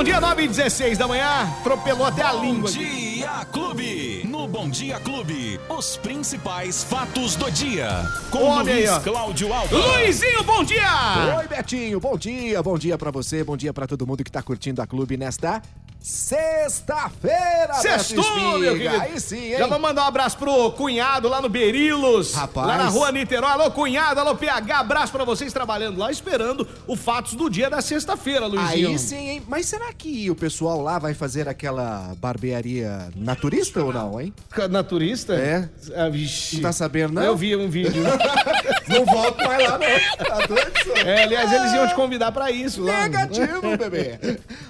bom dia, 9 e 16 da manhã. Atropelou até a língua. Bom Dia Clube. No Bom Dia Clube, os principais fatos do dia. Com aí, Luiz ó. Cláudio Alba. Luizinho, bom dia! Oi, Betinho, bom dia, bom dia pra você, bom dia pra todo mundo que tá curtindo a clube nesta sexta-feira, Sextou, meu querido. Aí sim, hein? Já vou mandar um abraço pro cunhado lá no Berilos. Rapaz. Lá na rua Niterói. Alô, cunhado, alô, PH. Abraço pra vocês trabalhando lá, esperando o Fatos do dia da sexta-feira, Luizinho. Aí sim, hein? Mas será que o pessoal lá vai fazer aquela barbearia naturista ou não, hein? Naturista? É. Ah, vixe. Não tá sabendo, não? Eu vi um vídeo. Não volto mais lá, não. Tá doido, senhor? é, aliás, eles iam te convidar pra isso lá. Negativo, bebê.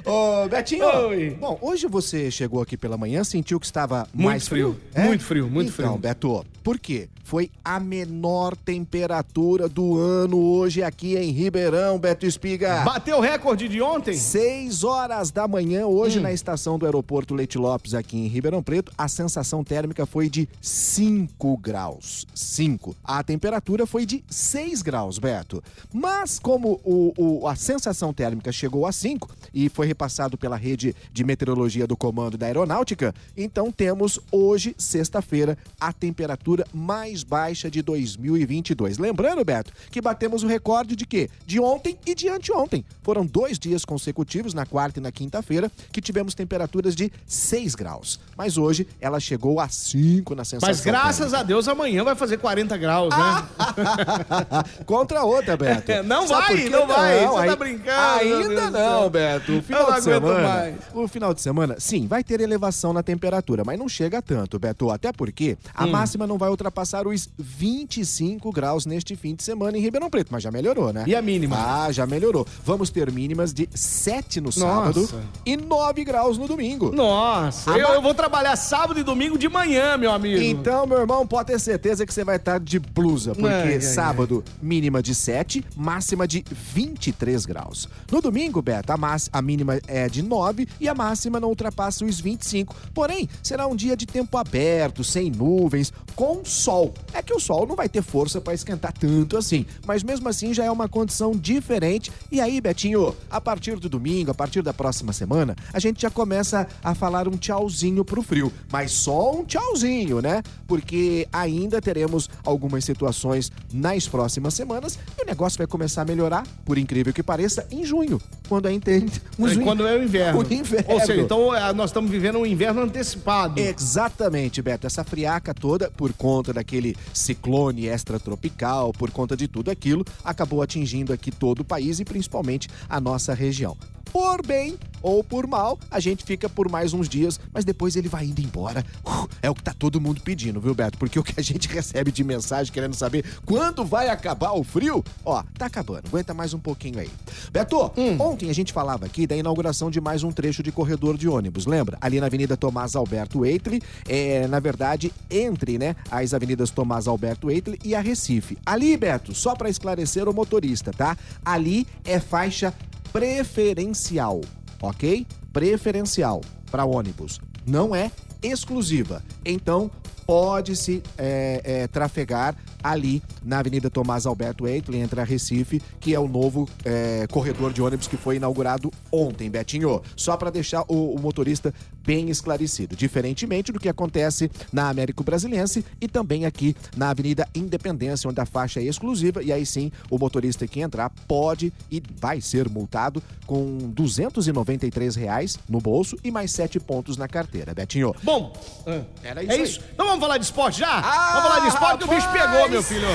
Ô, Betinho. Oi. Bom, hoje você chegou aqui pela manhã, sentiu que estava Muito mais frio? frio, muito frio, muito então, frio. Beto, por quê? Foi a menor temperatura do ano hoje aqui em Ribeirão, Beto Espiga. Bateu o recorde de ontem? 6 horas da manhã, hoje Hum. na estação do aeroporto Leite Lopes, aqui em Ribeirão Preto, a sensação térmica foi de 5 graus. 5. A temperatura foi de 6 graus, Beto. Mas, como o, o- a sensação térmica chegou a 5 e foi repassado pela rede de meteorologia do Comando da Aeronáutica, então temos hoje, sexta-feira, a temperatura mais baixa de 2022. Lembrando, Beto, que batemos o recorde de quê? De ontem e de anteontem. Foram dois dias consecutivos, na quarta e na quinta-feira, que tivemos temperaturas de 6 graus. Mas hoje ela chegou a 5 na sensação. Mas graças a Deus amanhã vai fazer 40 graus, né? Contra outra, Beto. Não Sabe vai, quê? não vai, você tá brincando, Ainda não. Beto. O Eu final não de aguento semana. mais. O final de semana, sim, vai ter elevação na temperatura, mas não chega tanto, Beto. Até porque a Hum. máxima não vai ultrapassar os 25 graus neste fim de semana em Ribeirão Preto, mas já melhorou, né? E a mínima? Ah, já melhorou. Vamos ter mínimas de 7 no sábado Nossa. e 9 graus no domingo. Nossa, eu, eu vou trabalhar sábado e domingo de manhã, meu amigo. Então, meu irmão, pode ter certeza que você vai estar de blusa, porque Ai, ai, sábado, mínima de 7, máxima de 23 graus. No domingo, Beto, a, máxima, a mínima é de 9 e a máxima não ultrapassa os 25. Porém, será um dia de tempo aberto, sem nuvens, com sol. É que o sol não vai ter força para esquentar tanto assim, mas mesmo assim já é uma condição diferente. E aí, Betinho, a partir do domingo, a partir da próxima semana, a gente já começa a falar um tchauzinho pro frio, mas só um tchauzinho, né? Porque ainda teremos algumas situações nas próximas semanas e o negócio vai começar a melhorar, por incrível que pareça, em junho, quando gente um É, junho- Quando é o inverno. O inverno. Ou seja, então é, nós estamos vivendo um inverno antecipado. Exatamente, Beto. Essa friaca toda, por conta daquele ciclone extratropical, por conta de tudo aquilo, acabou atingindo aqui todo o país e principalmente a nossa região. Por bem ou por mal, a gente fica por mais uns dias, mas depois ele vai indo embora. Uh, É o que tá todo mundo pedindo, viu, Beto? Porque o que a gente recebe de mensagem querendo saber quando vai acabar o frio, ó, tá acabando. Aguenta mais um pouquinho aí. Beto, ontem a gente falava aqui da inauguração de mais um trecho de corredor de ônibus, lembra? Ali na Avenida Tomás Alberto Eitle, é, na verdade, entre, né, as avenidas Tomás Alberto Eitle e a Recife. Ali, Beto, só para esclarecer o motorista, tá? Ali é faixa preferencial, ok? Preferencial para ônibus. Não é exclusiva. Então, pode-se é, é, trafegar ali na Avenida Tomás Alberto Eitle, entre a Recife, que é o novo é, corredor de ônibus que foi inaugurado ontem, Betinho. Só para deixar o, o motorista bem esclarecido. Diferentemente do que acontece na Américo Brasiliense e também aqui na Avenida Independência, onde a faixa é exclusiva, e aí sim o motorista que entrar pode e vai ser multado com 293 reais no bolso e mais 7 pontos na carteira, Betinho. Bom, ah, Era isso é aí. isso. Então vamos falar de esporte já? Ah, vamos falar de esporte que o bicho pegou, meu filho.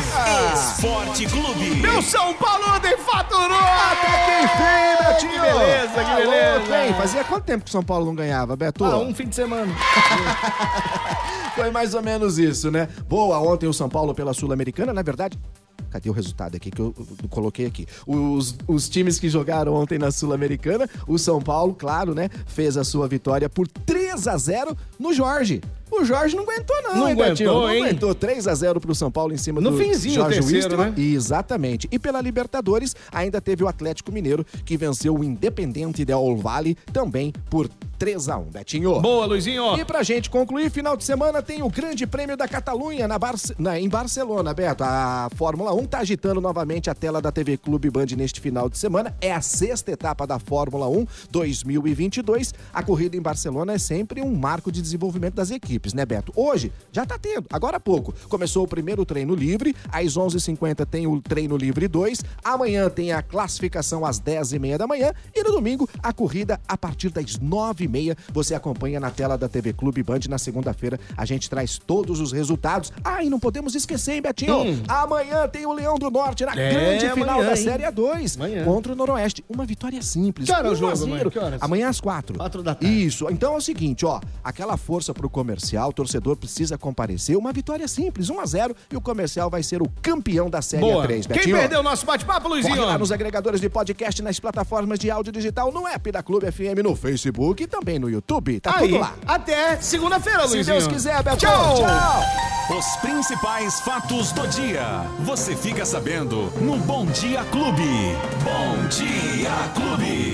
Esporte Clube. Meu São Paulo ontem faturou! Até que enfim, Betinho! Que beleza, que Alô, beleza. bem, fazia quanto tempo que o São Paulo não ganhava, Beto? Ah, um fim de semana. Foi mais ou menos isso, né? Boa, ontem o São Paulo pela Sul-Americana, na verdade. Cadê o resultado aqui que eu, eu coloquei aqui? Os, os times que jogaram ontem na Sul-Americana, o São Paulo, claro, né? Fez a sua vitória por 3 a 0 no Jorge. O Jorge não aguentou, não, Não hein, aguentou, Não hein? aguentou 3x0 pro São Paulo em cima No do finzinho, Jorge terceiro, Wilstermann. né? Exatamente. E pela Libertadores, ainda teve o Atlético Mineiro, que venceu o Independente Del Valle, também por 3x1, Betinho. Boa, Luizinho. E pra gente concluir, final de semana tem o Grande Prêmio da Catalunha na Barce- na- em Barcelona, Beto. A Fórmula 1 tá agitando novamente a tela da TV Clube Band neste final de semana. É a sexta etapa da Fórmula 1 2022. A corrida em Barcelona é sempre um marco de desenvolvimento das equipes, né, Beto? Hoje já tá tendo, agora há pouco. Começou o primeiro treino livre, às 11h50 tem o treino livre 2, amanhã tem a classificação às 10h30 da manhã e no domingo a corrida a partir das 9h30. Você acompanha na tela da TV Clube Band. Na segunda-feira a gente traz todos os resultados. Ah, e não podemos esquecer, hein, Betinho? Hum. Amanhã tem o Leão do Norte na É, grande final amanhã, da hein? Série A2 Amanhã. contra o Noroeste. Uma vitória simples. Que hora é o 1 a jogo 0. amanhã? Que horas? Amanhã às quatro. Quatro da tarde. Isso. Então é o seguinte, ó. Aquela força pro comercial, o torcedor precisa comparecer. Uma vitória simples, 1 a 0 e o comercial vai ser o campeão da Série Boa. A3, Quem Betinho. perdeu o nosso bate-papo, Luizinho? Corre lá nos agregadores de podcast, nas plataformas de áudio digital, no app da Clube FM, no Facebook e também no YouTube. Tá Aí, tudo lá. até segunda-feira, Se Luizinho. Deus quiser, Beto. Tchau. Tchau. Os principais fatos do dia. Você fica sabendo no Bom Dia Clube. Bom Dia Clube.